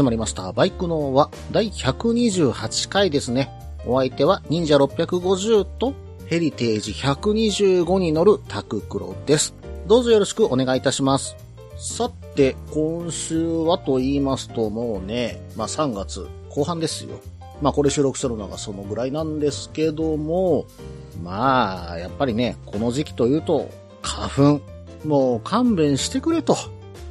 始まりました。バイクのは第128回ですね。お相手は忍者650とヘリテージ125に乗るタククロです。どうぞよろしくお願いいたします。さて、今週はと言いますともうね、まあ3月後半ですよ。まあこれ収録するのがそのぐらいなんですけども、まあ、やっぱりね、この時期というと花粉。もう勘弁してくれと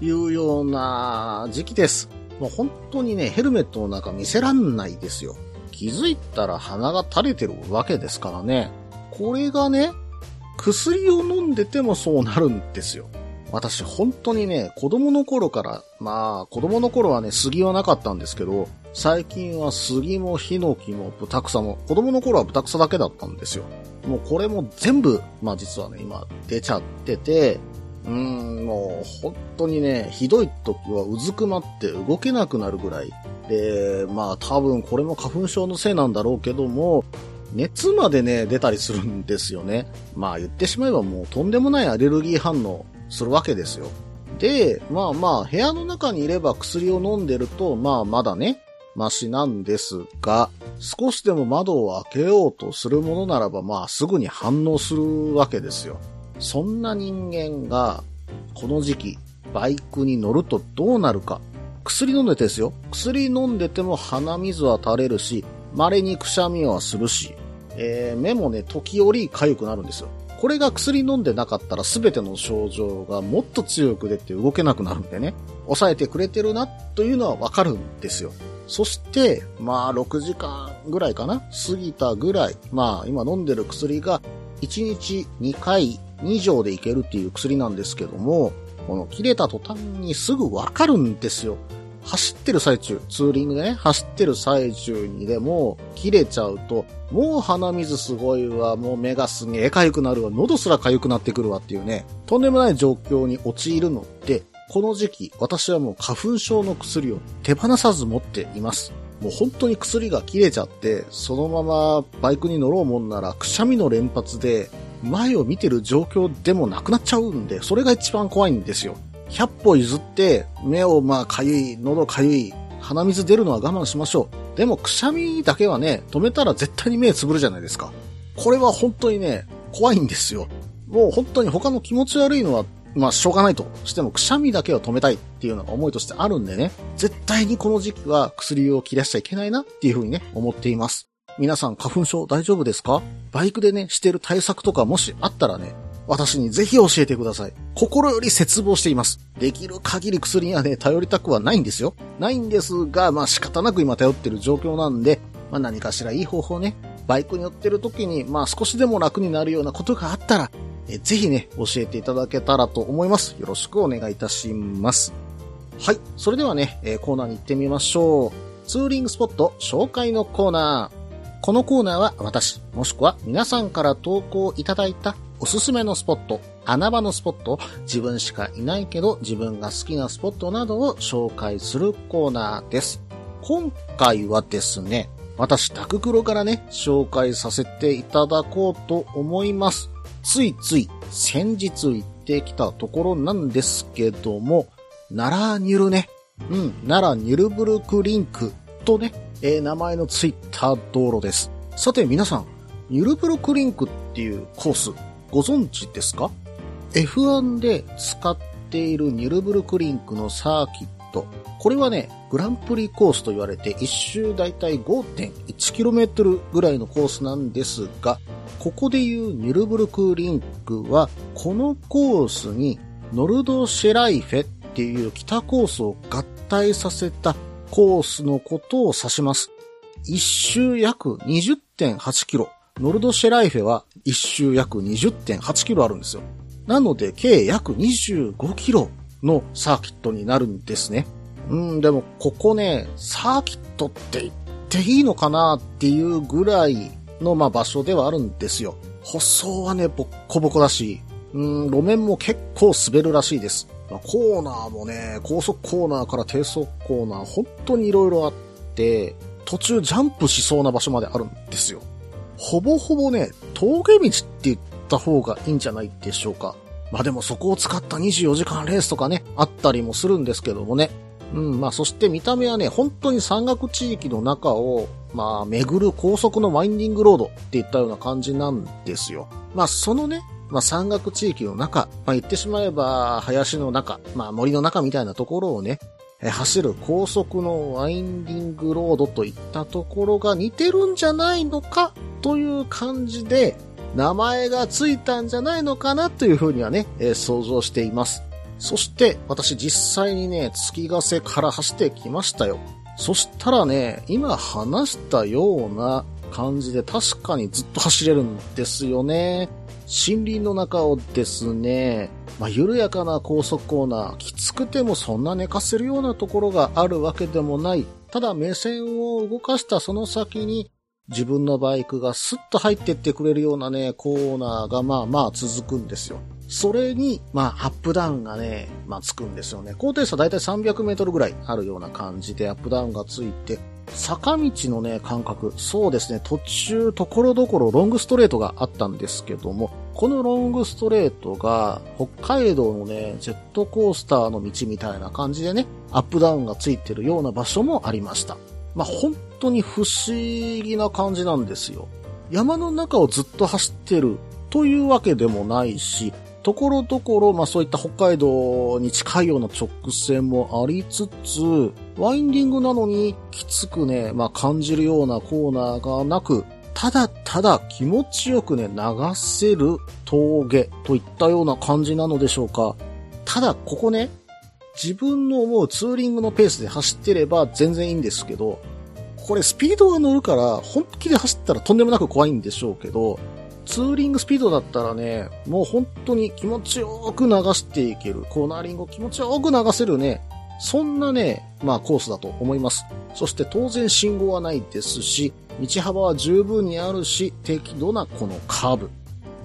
いうような時期です。もう本当にね、ヘルメットの中見せらんないですよ。気づいたら鼻が垂れてるわけですからね。これがね、薬を飲んでてもそうなるんですよ。私本当にね、子供の頃から、まあ子供の頃はね、杉はなかったんですけど、最近は杉もヒノキもブタクサも、子供の頃はブタクサだけだったんですよ。もうこれも全部、まあ実はね、今出ちゃってて、うん、もう本当にね、ひどい時はうずくまって動けなくなるぐらい。で、まあ多分これも花粉症のせいなんだろうけども、熱までね、出たりするんですよね。まあ言ってしまえばもうとんでもないアレルギー反応するわけですよ。で、まあまあ部屋の中にいれば薬を飲んでると、まあまだね、マシなんですが、少しでも窓を開けようとするものならば、まあすぐに反応するわけですよ。そんな人間が、この時期、バイクに乗るとどうなるか。薬飲んでてですよ。薬飲んでても鼻水は垂れるし、稀にくしゃみはするし、えー、目もね、時折痒くなるんですよ。これが薬飲んでなかったら全ての症状がもっと強く出て動けなくなるんでね、抑えてくれてるなというのはわかるんですよ。そして、まあ6時間ぐらいかな過ぎたぐらい、まあ今飲んでる薬が1日2回2錠でいけるっていう薬なんですけども、この切れた途端にすぐわかるんですよ。走ってる最中、ツーリングでね、走ってる最中にでも切れちゃうと、もう鼻水すごいわ、もう目がすげえ痒くなるわ、喉すら痒くなってくるわっていうね、とんでもない状況に陥るので、この時期、私はもう花粉症の薬を手放さず持っています。もう本当に薬が切れちゃって、そのままバイクに乗ろうもんなら、くしゃみの連発で、前を見てる状況でもなくなっちゃうんで、それが一番怖いんですよ。100歩譲って、目をまあかゆい、喉かゆい、鼻水出るのは我慢しましょう。でもくしゃみだけはね、止めたら絶対に目つぶるじゃないですか。これは本当にね、怖いんですよ。もう本当に他の気持ち悪いのは、まあしょうがないとしてもくしゃみだけは止めたいっていうのが思いとしてあるんでね、絶対にこの時期は薬を切らしちゃいけないなっていうふうにね、思っています。皆さん花粉症大丈夫ですか？バイクでね、してる対策とかもしあったらね、私にぜひ教えてください。心より絶望しています。できる限り薬にはね、頼りたくはないんですよ。ないんですが、まあ仕方なく今頼ってる状況なんで、まあ何かしらいい方法ね、バイクに乗ってる時に、まあ少しでも楽になるようなことがあったら、えぜひね、教えていただけたらと思います。よろしくお願いいたします。はい。それではね、えコーナーに行ってみましょう。ツーリングスポット紹介のコーナー。このコーナーは私、もしくは皆さんから投稿いただいたおすすめのスポット、穴場のスポット、自分しかいないけど自分が好きなスポットなどを紹介するコーナーです。今回はですね、私、タククロからね、紹介させていただこうと思います。ついつい先日行ってきたところなんですけども、奈良ニュルね、うん、奈良ニュルブルクリンクとね、えー名前のついた道路です。さて皆さん、ニュルブルクリンクっていうコース、ご存知ですか ?F1 で使っているニュルブルクリンクのサーキット。これはね、グランプリコースと言われて、一周だいたい 5.1km ぐらいのコースなんですが、ここでいうニュルブルクリンクは、このコースにノルドシェライフェっていう北コースを合体させたコースのことを指します。一周約20.8キロ。ノルドシェライフェは一周約20.8キロあるんですよ。なので、計約25キロのサーキットになるんですね。うん、でもここね、サーキットって言っていいのかなっていうぐらいの、まあ、場所ではあるんですよ。舗装はね、ボッコボコだし、うん、路面も結構滑るらしいです。まあ、コーナーもね、高速コーナーから低速コーナー、本当に色々あって、途中ジャンプしそうな場所まであるんですよ。ほぼほぼね、峠道って言った方がいいんじゃないでしょうか。まあでもそこを使った24時間レースとかね、あったりもするんですけどもね。うん、まあそして見た目はね、本当に山岳地域の中を、まあ巡る高速のワインディングロードっていったような感じなんですよ。まあそのね、まあ山岳地域の中、まあ言ってしまえば林の中、まあ森の中みたいなところをね、走る高速のワインディングロードといったところが似てるんじゃないのかという感じで、名前がついたんじゃないのかなというふうにはね、えー、想像しています。そして私実際にね、月ヶ瀬から走ってきましたよ。そしたらね、今話したような感じで確かにずっと走れるんですよね。森林の中をですね、まあ、緩やかな高速コーナー、きつくてもそんな寝かせるようなところがあるわけでもない。ただ目線を動かしたその先に自分のバイクがスッと入ってってくれるようなね、コーナーがまあまあ続くんですよ。それに、まあ、アップダウンがね、まあ、つくんですよね。高低差だいたい300メートルぐらいあるような感じでアップダウンがついて、坂道のね、感覚、そうですね、途中、ところどころロングストレートがあったんですけども、このロングストレートが、北海道のね、ジェットコースターの道みたいな感じでね、アップダウンがついてるような場所もありました。まあ、本当に不思議な感じなんですよ。山の中をずっと走ってるというわけでもないし、ところどころ、まあそういった北海道に近いような直線もありつつ、ワインディングなのにきつくね、まあ感じるようなコーナーがなく、ただただ気持ちよくね、流せる峠といったような感じなのでしょうか。ただここね、自分の思うツーリングのペースで走ってれば全然いいんですけど、これスピードが乗るから本気で走ったらとんでもなく怖いんでしょうけど、ツーリングスピードだったらね、もう本当に気持ちよく流していける。コーナーリングを気持ちよく流せるね、そんなね、まあコースだと思います。そして当然信号はないですし、道幅は十分にあるし、適度なこのカーブ。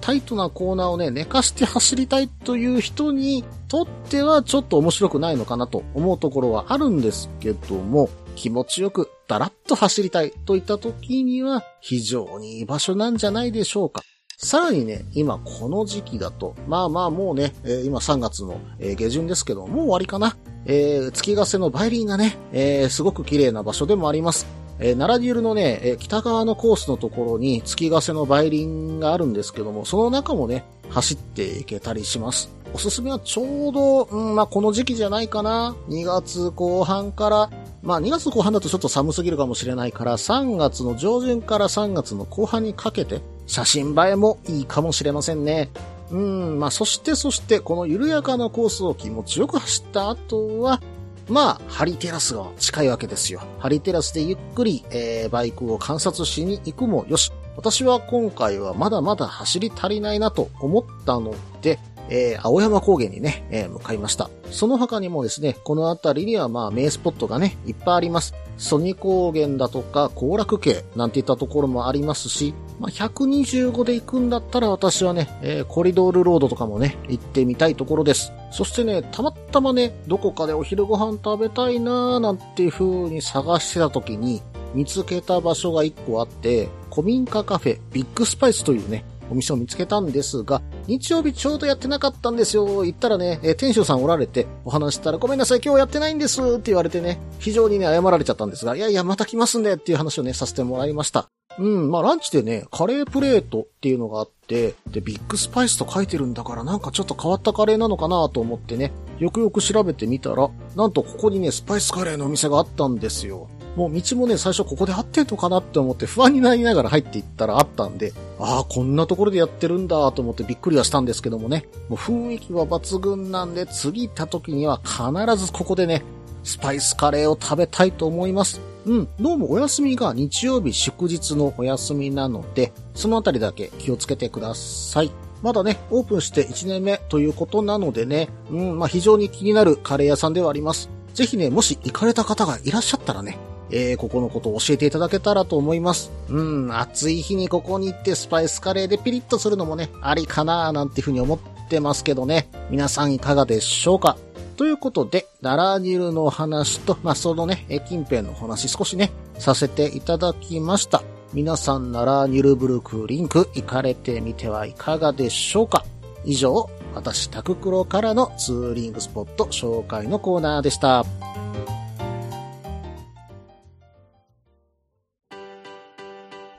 タイトなコーナーをね、寝かして走りたいという人にとってはちょっと面白くないのかなと思うところはあるんですけども、気持ちよくだらっと走りたいといった時には非常にいい場所なんじゃないでしょうか。さらにね、今この時期だと、まあまあもうね、えー、今3月の、下旬ですけど、もう終わりかな。えー、月ヶ瀬の梅林がね、え、すごく綺麗な場所でもあります。えー、奈良ディールのね、えー、北側のコースのところに月ヶ瀬の梅林があるんですけども、その中もね、走っていけたりします。おすすめはちょうど、うん、まあこの時期じゃないかな。2月後半から、まあ2月後半だとちょっと寒すぎるかもしれないから、3月の上旬から3月の後半にかけて、写真映えもいいかもしれませんね。うん、まあ、そしてそして、この緩やかなコースを気持ちよく走った後は、まあ、ハリテラスが近いわけですよ。ハリテラスでゆっくり、えー、バイクを観察しに行くもよし。私は今回はまだまだ走り足りないなと思ったので、えー、青山高原にね、えー、向かいました。その他にもですね、この辺りにはまあ名スポットがね、いっぱいあります。ソニ高原だとか、行楽系なんていったところもありますし、まあ、125で行くんだったら私はね、えー、コリドールロードとかもね、行ってみたいところです。そしてね、たまたまね、どこかでお昼ご飯食べたいなーなんていう風に探してた時に、見つけた場所が1個あって、古民家カフェビッグスパイスというね、お店を見つけたんですが、日曜日ちょうどやってなかったんですよ。行ったらね、え店主さんおられて、お話したらごめんなさい、今日やってないんですって言われてね、非常にね、謝られちゃったんですが、いやいや、また来ますんでっていう話をね、させてもらいました。うん、まあランチでね、カレープレートっていうのがあって、で、ビッグスパイスと書いてるんだからなんかちょっと変わったカレーなのかなと思ってね、よくよく調べてみたら、なんとここにね、スパイスカレーのお店があったんですよ。もう道もね、最初ここで合ってんのかなって思って不安になりながら入っていったらあったんで、ああ、こんなところでやってるんだと思ってびっくりはしたんですけどもね、もう雰囲気は抜群なんで、次行った時には必ずここでね、スパイスカレーを食べたいと思います。うん、どうもお休みが日曜日祝日のお休みなので、そのあたりだけ気をつけてください。まだね、オープンして1年目ということなのでね、うん、まあ非常に気になるカレー屋さんではあります。ぜひね、もし行かれた方がいらっしゃったらね、えー、ここのことを教えていただけたらと思います。うん、暑い日にここに行ってスパイスカレーでピリッとするのもね、ありかなーなんていうふうに思ってますけどね。皆さんいかがでしょうか？ということで、ダラーニルの話と、まあ、そのね、近辺の話少しね、させていただきました。皆さんならニルブルクリンク行かれてみてはいかがでしょうか？以上、私、タククロからのツーリングスポット紹介のコーナーでした。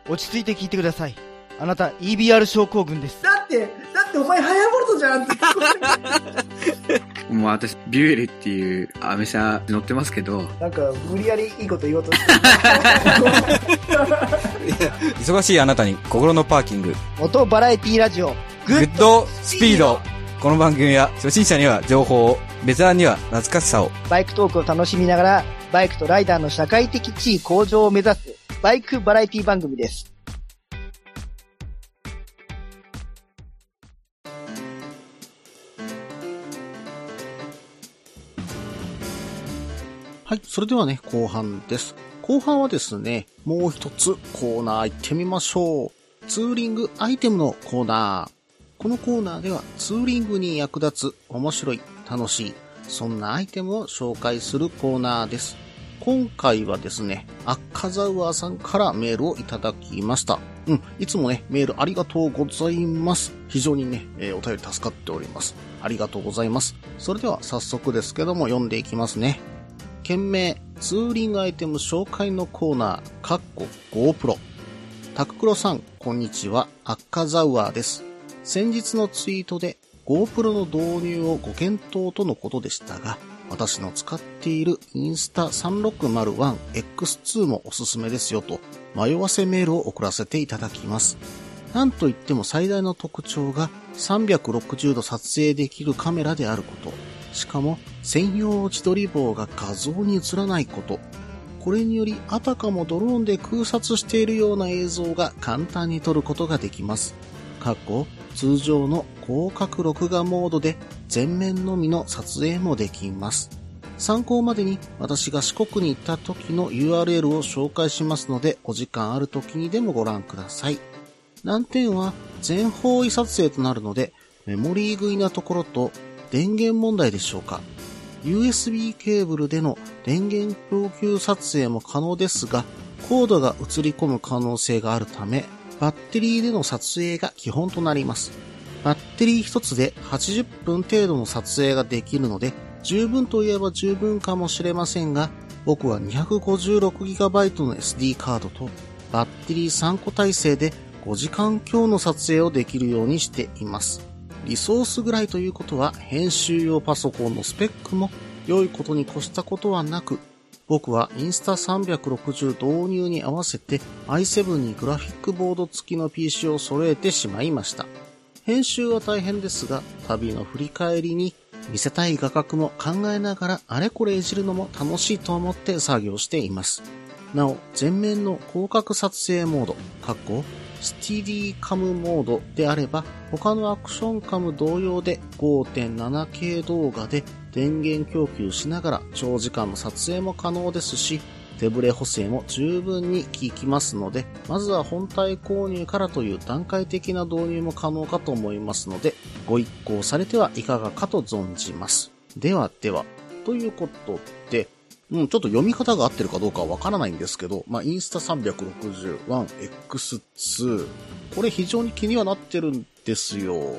落ち着いて聞いてください。あなた EBR 症候群です。だって、だってお前ハヤボルトじゃんって。もう私、ビュエルっていうアメ車乗ってますけど。なんか、無理やりいいこと言おうとして 忙しいあなたに心のパーキング。モトバラエティラジオ。グッドスピード。この番組は初心者には情報を、ベテランには懐かしさを。バイクトークを楽しみながら、バイクとライダーの社会的地位向上を目指す、バイクバラエティ番組です。はい、それではね、後半です。後半はですね、もう一つコーナー行ってみましょう。ツーリングアイテムのコーナー。このコーナーではツーリングに役立つ面白い、楽しい、そんなアイテムを紹介するコーナーです。今回はですね、アッカザウアーさんからメールをいただきました。うん、いつもね、メールありがとうございます。非常にね、えー、お便り助かっております。ありがとうございます。それでは早速ですけども読んでいきますね。件名、ツーリングアイテム紹介のコーナー、カッコ GoPro。タククロさん、こんにちは、アッカザウアーです。先日のツイートで GoPro の導入をご検討とのことでしたが、私の使っているインスタ 3601X2 もおすすめですよと迷わせメールを送らせていただきます。なんといっても最大の特徴が360度撮影できるカメラであること。しかも専用自撮り棒が画像に映らないこと。これによりあたかもドローンで空撮しているような映像が簡単に撮ることができます。過去、通常の広角録画モードで全面のみの撮影もできます。参考までに私が四国に行った時の URL を紹介しますのでお時間ある時にでもご覧ください。難点は全方位撮影となるのでメモリー食いなところと電源問題でしょうか USB ケーブルでの電源供給撮影も可能ですが、コードが映り込む可能性があるため、バッテリーでの撮影が基本となります。バッテリー一つで80分程度の撮影ができるので、十分といえば十分かもしれませんが、僕は 256GB の SD カードとバッテリー3個体制で5時間強の撮影をできるようにしています。リソースぐらいということは編集用パソコンのスペックも良いことに越したことはなく、僕はインスタ360導入に合わせて i7 にグラフィックボード付きの PC を揃えてしまいました。編集は大変ですが、旅の振り返りに見せたい画角も考えながらあれこれいじるのも楽しいと思って作業しています。なお、前面の広角撮影モード、過去スティディカムモードであれば、他のアクションカム同様で 5.7K 動画で電源供給しながら長時間の撮影も可能ですし、手ブレ補正も十分に効きますので、まずは本体購入からという段階的な導入も可能かと思いますので、ご一行されてはいかがかと存じます。ではでは、ということで、うん、ちょっと読み方が合ってるかどうかはわからないんですけど、まあ、インスタ 361X2。これ非常に気にはなってるんですよ。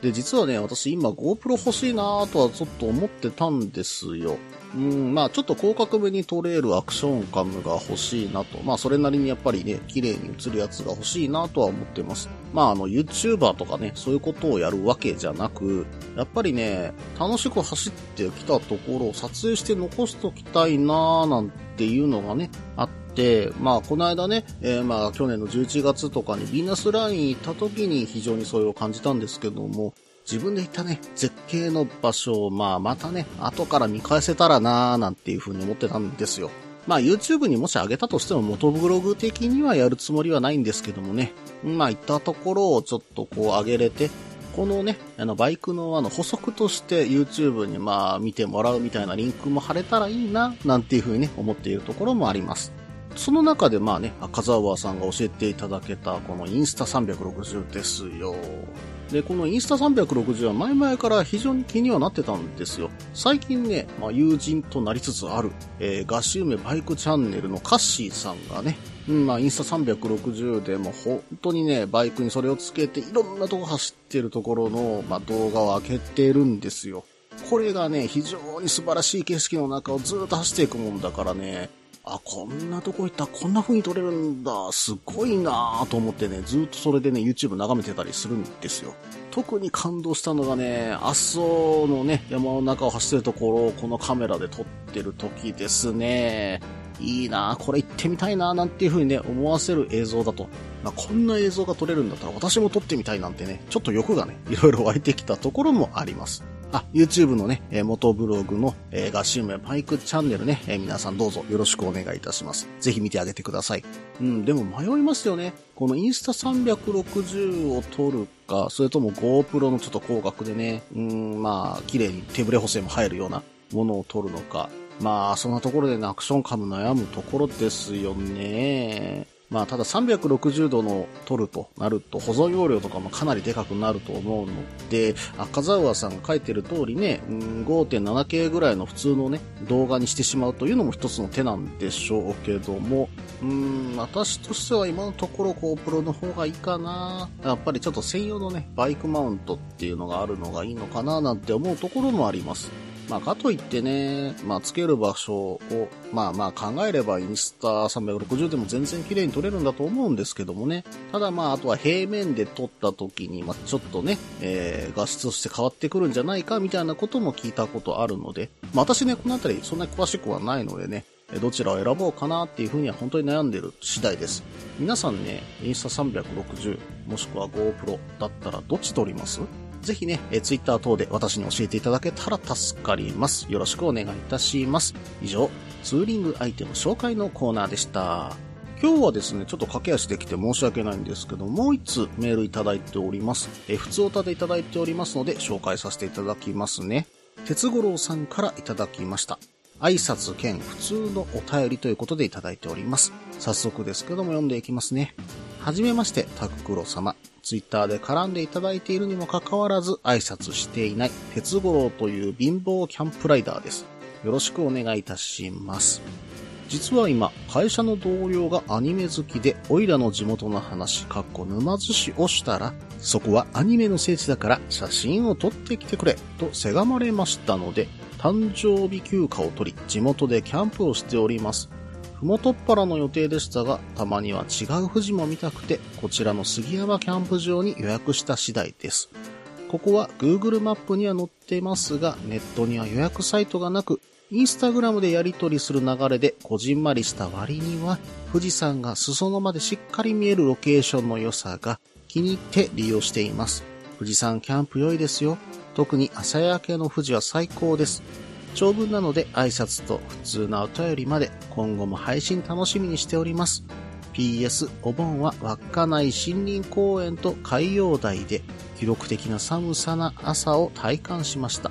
で、実はね、私今 GoPro 欲しいなぁとはちょっと思ってたんですよ。うん、まあちょっと広角目に撮れるアクションカムが欲しいなと。まあそれなりにやっぱりね、綺麗に映るやつが欲しいなとは思ってます。まああの YouTuber とかね、そういうことをやるわけじゃなく、やっぱりね、楽しく走ってきたところを撮影して残しときたいなーなんていうのがね、あって、まあ、この間ね、えー、まあ、去年の11月とかにヴィーナスライン行った時に非常にそれを感じたんですけども、自分で行ったね、絶景の場所を、まあ、またね、後から見返せたらなーなんていう風に思ってたんですよ。まあ YouTube にもし上げたとしても元ブログ的にはやるつもりはないんですけどもね。まあ行ったところをちょっとこう上げれて、このね、あの、バイクのあの、補足として YouTube にまあ、見てもらうみたいなリンクも貼れたらいいな、なんていうふうにね、思っているところもあります。その中でまあね、赤澤さんが教えていただけたこのインスタ360ですよ。で、このインスタ360は前々から非常に気にはなってたんですよ。最近ね、まあ、友人となりつつある、えー、ガシウメバイクチャンネルのカッシーさんがね、うん、まあ、インスタ360でも本当にね、バイクにそれをつけていろんなとこ走ってるところの、まあ、動画を開けてるんですよ。これがね、非常に素晴らしい景色の中をずっと走っていくもんだからね、あ、こんなとこ行ったらこんな風に撮れるんだ、すごいなと思ってね、ずっとそれでね、YouTube 眺めてたりするんですよ。特に感動したのがね、阿蘇のね、山の中を走ってるところをこのカメラで撮ってる時ですね。いいな、これ行ってみたいな、なんていう風にね、思わせる映像だと。まあ、こんな映像が撮れるんだったら私も撮ってみたいなんてね、ちょっと欲がね、いろいろ湧いてきたところもあります。あ、YouTube のね、え元ブログの、えーガシウメバイクチャンネルね、えー皆さんどうぞよろしくお願いいたします。ぜひ見てあげてください。うん、でも迷いますよね。このインスタ360を撮るか、それとも GoPro のちょっと広角でね、うん、まあ、綺麗に手ブレ補正も入るようなものを撮るのか。まあ、そんなところでね、アクションカム悩むところですよね。まあ、ただ360度の撮るとなると保存容量とかもかなりでかくなると思うので、赤澤さんが書いてる通りね、5.7K ぐらいの普通のね、動画にしてしまうというのも一つの手なんでしょうけども、うん、私としては今のところ GoPro の方がいいかな。やっぱりちょっと専用のね、バイクマウントっていうのがあるのがいいのかななんて思うところもあります。まあ、かといってね、まあ、つける場所を、まあまあ考えればインスタ360でも全然綺麗に撮れるんだと思うんですけどもね。ただまあ、あとは平面で撮った時に、まあ、ちょっとね、えー、画質として変わってくるんじゃないかみたいなことも聞いたことあるので、まあ私ね、このあたりそんなに詳しくはないのでね、どちらを選ぼうかなっていうふうには本当に悩んでる次第です。皆さんね、インスタ360もしくは GoPro だったらどっち撮ります？ぜひね、えー、Twitter 等で私に教えていただけたら助かります。よろしくお願いいたします。以上、ツーリングアイテム紹介のコーナーでした。今日はですね、ちょっと駆け足できて申し訳ないんですけど、もう一つメールいただいております。えー、普通おたでいただいておりますので、紹介させていただきますね。鉄五郎さんからいただきました。挨拶兼普通のお便りということでいただいております。早速ですけども読んでいきますね。はじめまして、タククロ様。ツイッターで絡んでいただいているにもかかわらず挨拶していない鉄五郎という貧乏キャンプライダーです。よろしくお願いいたします。実は今、会社の同僚がアニメ好きで、オイラの地元の話、かっこ沼津市をしたら、そこはアニメの聖地だから写真を撮ってきてくれ、とせがまれましたので、誕生日休暇を取り、地元でキャンプをしております。ふもとっぱらの予定でしたが、たまには違う富士も見たくて、こちらの杉山キャンプ場に予約した次第です。ここは Google マップには載ってますが、ネットには予約サイトがなく、インスタグラムでやり取りする流れでこじんまりした割には、富士山が裾野までしっかり見えるロケーションの良さが気に入って利用しています。富士山キャンプ良いですよ。特に朝焼けの富士は最高です。長文なので挨拶と普通なお便りまで今後も配信楽しみにしております。PS お盆は稚内森林公園と海洋台で記録的な寒さな朝を体感しました。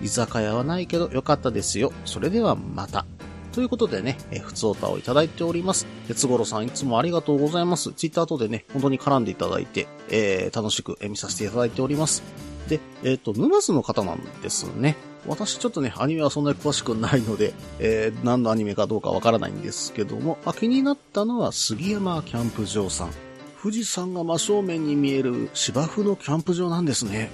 居酒屋はないけど良かったですよ。それではまた。ということでね、えー、普通オタをいただいております。鉄五郎さんいつもありがとうございます。ツイッター等でね、本当に絡んでいただいて、えー、楽しく見させていただいております。で、えっ、と、沼津の方なんですね。私ちょっとね、アニメはそんなに詳しくないので、えー、何のアニメかどうかわからないんですけども、あ気になったのは杉山キャンプ場さん。富士山が真正面に見える芝生のキャンプ場なんですね。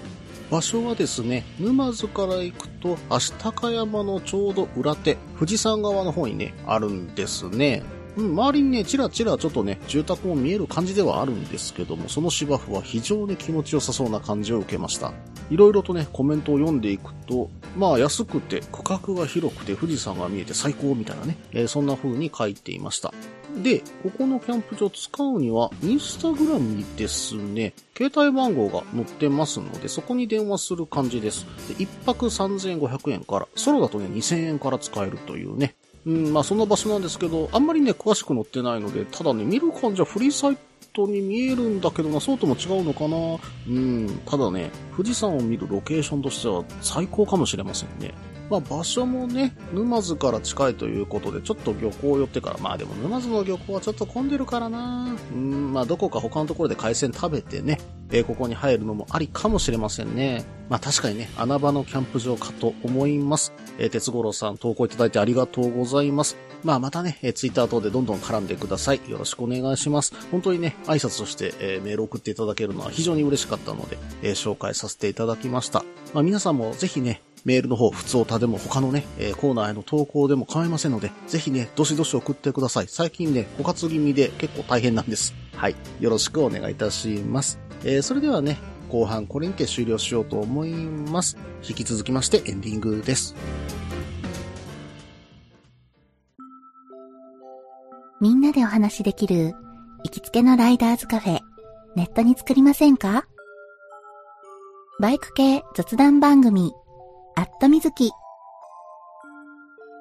場所はですね、沼津から行くと、足高山のちょうど裏手、富士山側の方にね、あるんですね。うん、周りにね、ちらちらちょっとね、住宅も見える感じではあるんですけども、その芝生は非常に気持ちよさそうな感じを受けました。いろいろとね、コメントを読んでいくと、まあ安くて、区画が広くて、富士山が見えて最高みたいなね、えーそんな風に書いていました。で、ここのキャンプ場使うには、インスタグラムにですね、携帯番号が載ってますので、そこに電話する感じです。で、1泊3500円から、ソロだとね、2000円から使えるというね、うん、まあそんな場所なんですけど、あんまりね、詳しく載ってないので、ただね、見る感じはフリーサイトに見えるんだけどな、そうとも違うのかなうん、ただね、富士山を見るロケーションとしては最高かもしれませんね。まあ場所もね、沼津から近いということで、ちょっと漁港寄ってから、まあでも沼津の漁港はちょっと混んでるからなうん、まあどこか他のところで海鮮食べてね、えここに入るのもありかもしれませんね。まあ確かにね、穴場のキャンプ場かと思います。え、鉄五郎さん投稿いただいてありがとうございます。まあまたね、え、ツイッター等でどんどん絡んでください。よろしくお願いします。本当にね、挨拶として、えーメール送っていただけるのは非常に嬉しかったので、え紹介させていただきました。まあ皆さんもぜひね、メールの方、普通歌でも他のね、えーコーナーへの投稿でも構いませんので、ぜひね、どしどし送ってください。最近ね、枯渇気味で結構大変なんです。はい。よろしくお願いいたします。えーそれではね、後半これにて終了しようと思います。引き続きましてエンディングです。みんなでお話しできる行きつけのライダーズカフェ、ネットに作りませんか？バイク系雑談番組、アットみずき。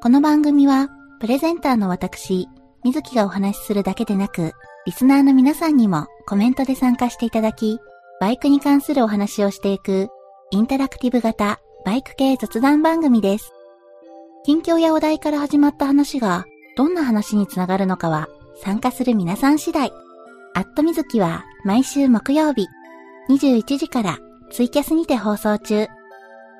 この番組は、プレゼンターの私、みずきがお話しするだけでなく、リスナーの皆さんにもコメントで参加していただき、バイクに関するお話をしていく、インタラクティブ型バイク系雑談番組です。近況やお題から始まった話が、どんな話につながるのかは、参加する皆さん次第。アットみずきは毎週木曜日、21時からツイキャスにて放送中。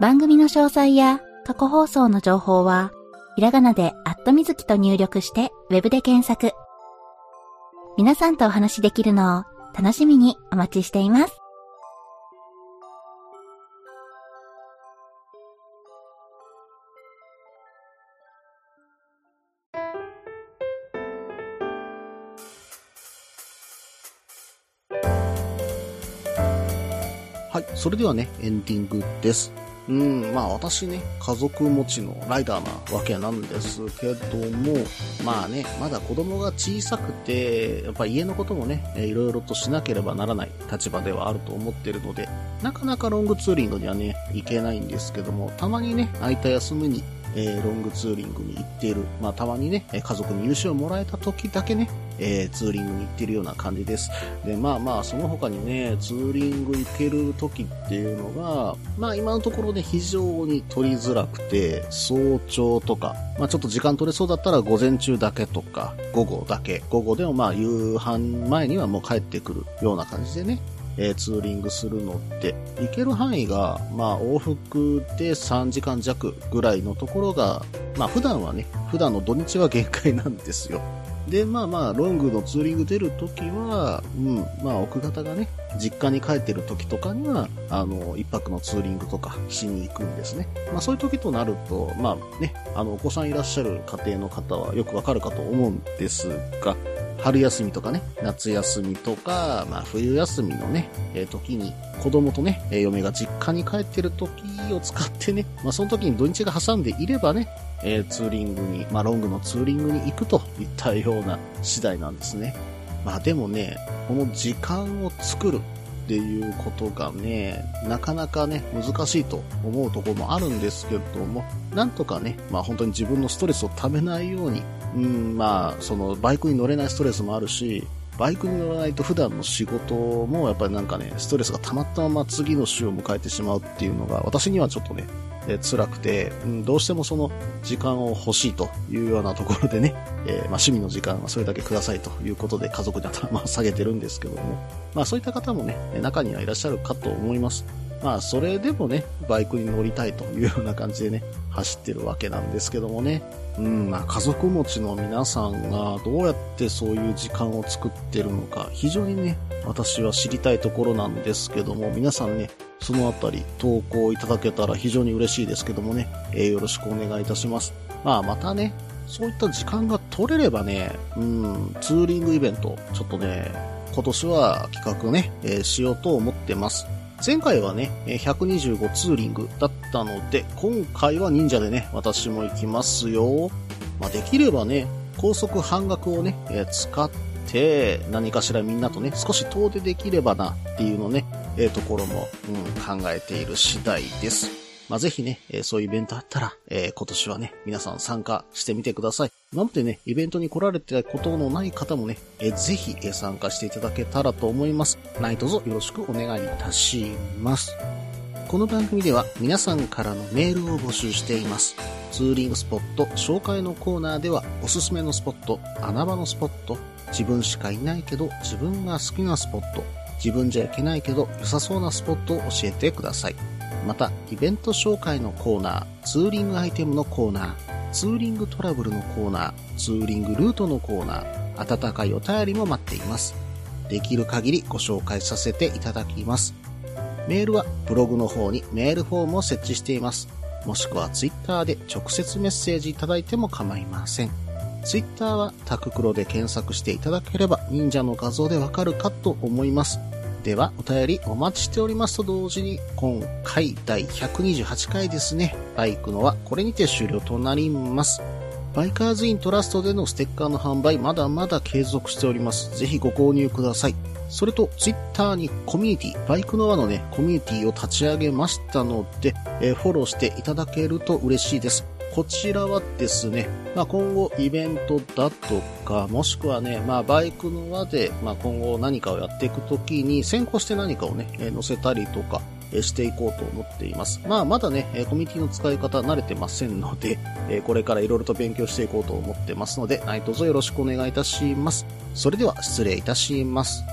番組の詳細や過去放送の情報は、ひらがなでアットみずきと入力してウェブで検索。皆さんとお話しできるのを楽しみにお待ちしています。はい。それではね、エンディングです。うん、まあ私ね、家族持ちのライダーなわけなんですけども、まあね、まだ子供が小さくて、やっぱ家のこともね、いろいろとしなければならない立場ではあると思ってるので、なかなかロングツーリングにはね、行けないんですけども、たまにね、空いた休みに、えーロングツーリングに行っている。まあたまにね、家族に優秀をもらえた時だけね、えーツーリングに行ってるような感じです。で、まあまあ、その他にね、ツーリング行ける時っていうのが、まあ今のところね、非常に取りづらくて、早朝とか、まあちょっと時間取れそうだったら午前中だけとか、午後だけ。午後でもまあ夕飯前にはもう帰ってくるような感じでね、えーツーリングするのって、行ける範囲が、まあ往復で3時間弱ぐらいのところが、まあ普段はね、普段の土日は限界なんですよ。で、まあまあ、ロングのツーリング出るときは、うん、まあ、奥方がね、実家に帰ってる時とかには、あの、一泊のツーリングとかしに行くんですね。まあ、そういう時となると、まあね、あの、お子さんいらっしゃる家庭の方はよくわかるかと思うんですが、春休みとかね、夏休みとか、まあ、冬休みのね、えー時に、子供とね、え嫁が実家に帰ってる時を使ってね、まあ、その時に土日が挟んでいればね、えーツーリングに、まあ、ロングのツーリングに行くといったような次第なんですね。まあでもね、この時間を作るっていうことがね、なかなかね、難しいと思うところもあるんですけども、なんとかね、まあ本当に自分のストレスをためないように、うん、まあ、そのバイクに乗れないストレスもあるし、バイクに乗らないと普段の仕事もやっぱりなんかね、ストレスが溜まったまま次の週を迎えてしまうっていうのが、私にはちょっとね、え辛くて、うん、どうしてもその時間を欲しいというようなところでね、えーまあ、趣味の時間はそれだけくださいということで家族に頭を下げてるんですけども、まあそういった方もね、中にはいらっしゃるかと思います。まあそれでもね、バイクに乗りたいというような感じでね、走ってるわけなんですけどもね、うん、まあ家族持ちの皆さんがどうやってそういう時間を作ってるのか、非常にね、私は知りたいところなんですけども、皆さんね、そのあたり投稿いただけたら非常に嬉しいですけどもね、えーよろしくお願いいたします。まあまたね、そういった時間が取れればね、うん、ツーリングイベント、ちょっとね、今年は企画ね、えーしようと思ってます。前回はね、125ツーリングだったので、今回は忍者でね、私も行きますよ。まあ、できればね、高速半額をね、え使って、何かしらみんなとね、少し遠出できればなっていうのね、えーところも、うん、考えている次第です。まあ、ぜひね、えそういうイベントあったら、えー今年はね、皆さん参加してみてください。今までね、イベントに来られてたことのない方もね、えぜひえ参加していただけたらと思います。何卒よろしくお願いいたします。この番組では皆さんからのメールを募集しています。ツーリングスポット紹介のコーナーではおすすめのスポット、穴場のスポット、自分しかいないけど自分が好きなスポット、自分じゃいけないけど良さそうなスポットを教えてください。また、イベント紹介のコーナー、ツーリングアイテムのコーナー、ツーリングトラブルのコーナー、ツーリングルートのコーナー、温かいお便りも待っています。できる限りご紹介させていただきます。メールはブログの方にメールフォームを設置しています。もしくはツイッターで直接メッセージいただいても構いません。ツイッターはタククロで検索していただければ忍者の画像でわかるかと思います。では、お便りお待ちしておりますと同時に、今回第128回ですね、バイクのはこれにて終了となります。バイカーズイントラストでのステッカーの販売まだまだ継続しております。ぜひご購入ください。それと、ツイッターにコミュニティ、バイクの輪のね、コミュニティを立ち上げましたので、えーフォローしていただけると嬉しいです。こちらはですね、まあ、今後イベントだとか、もしくはね、まあ、バイクの輪で、まあ、今後何かをやっていくときに先行して何かをね、え載せたりとか、していこうと思っています。まあ、まだね、コミュニティの使い方慣れてませんので、これからいろいろと勉強していこうと思ってますので、何卒よろしくお願いいたします。それでは失礼いたします。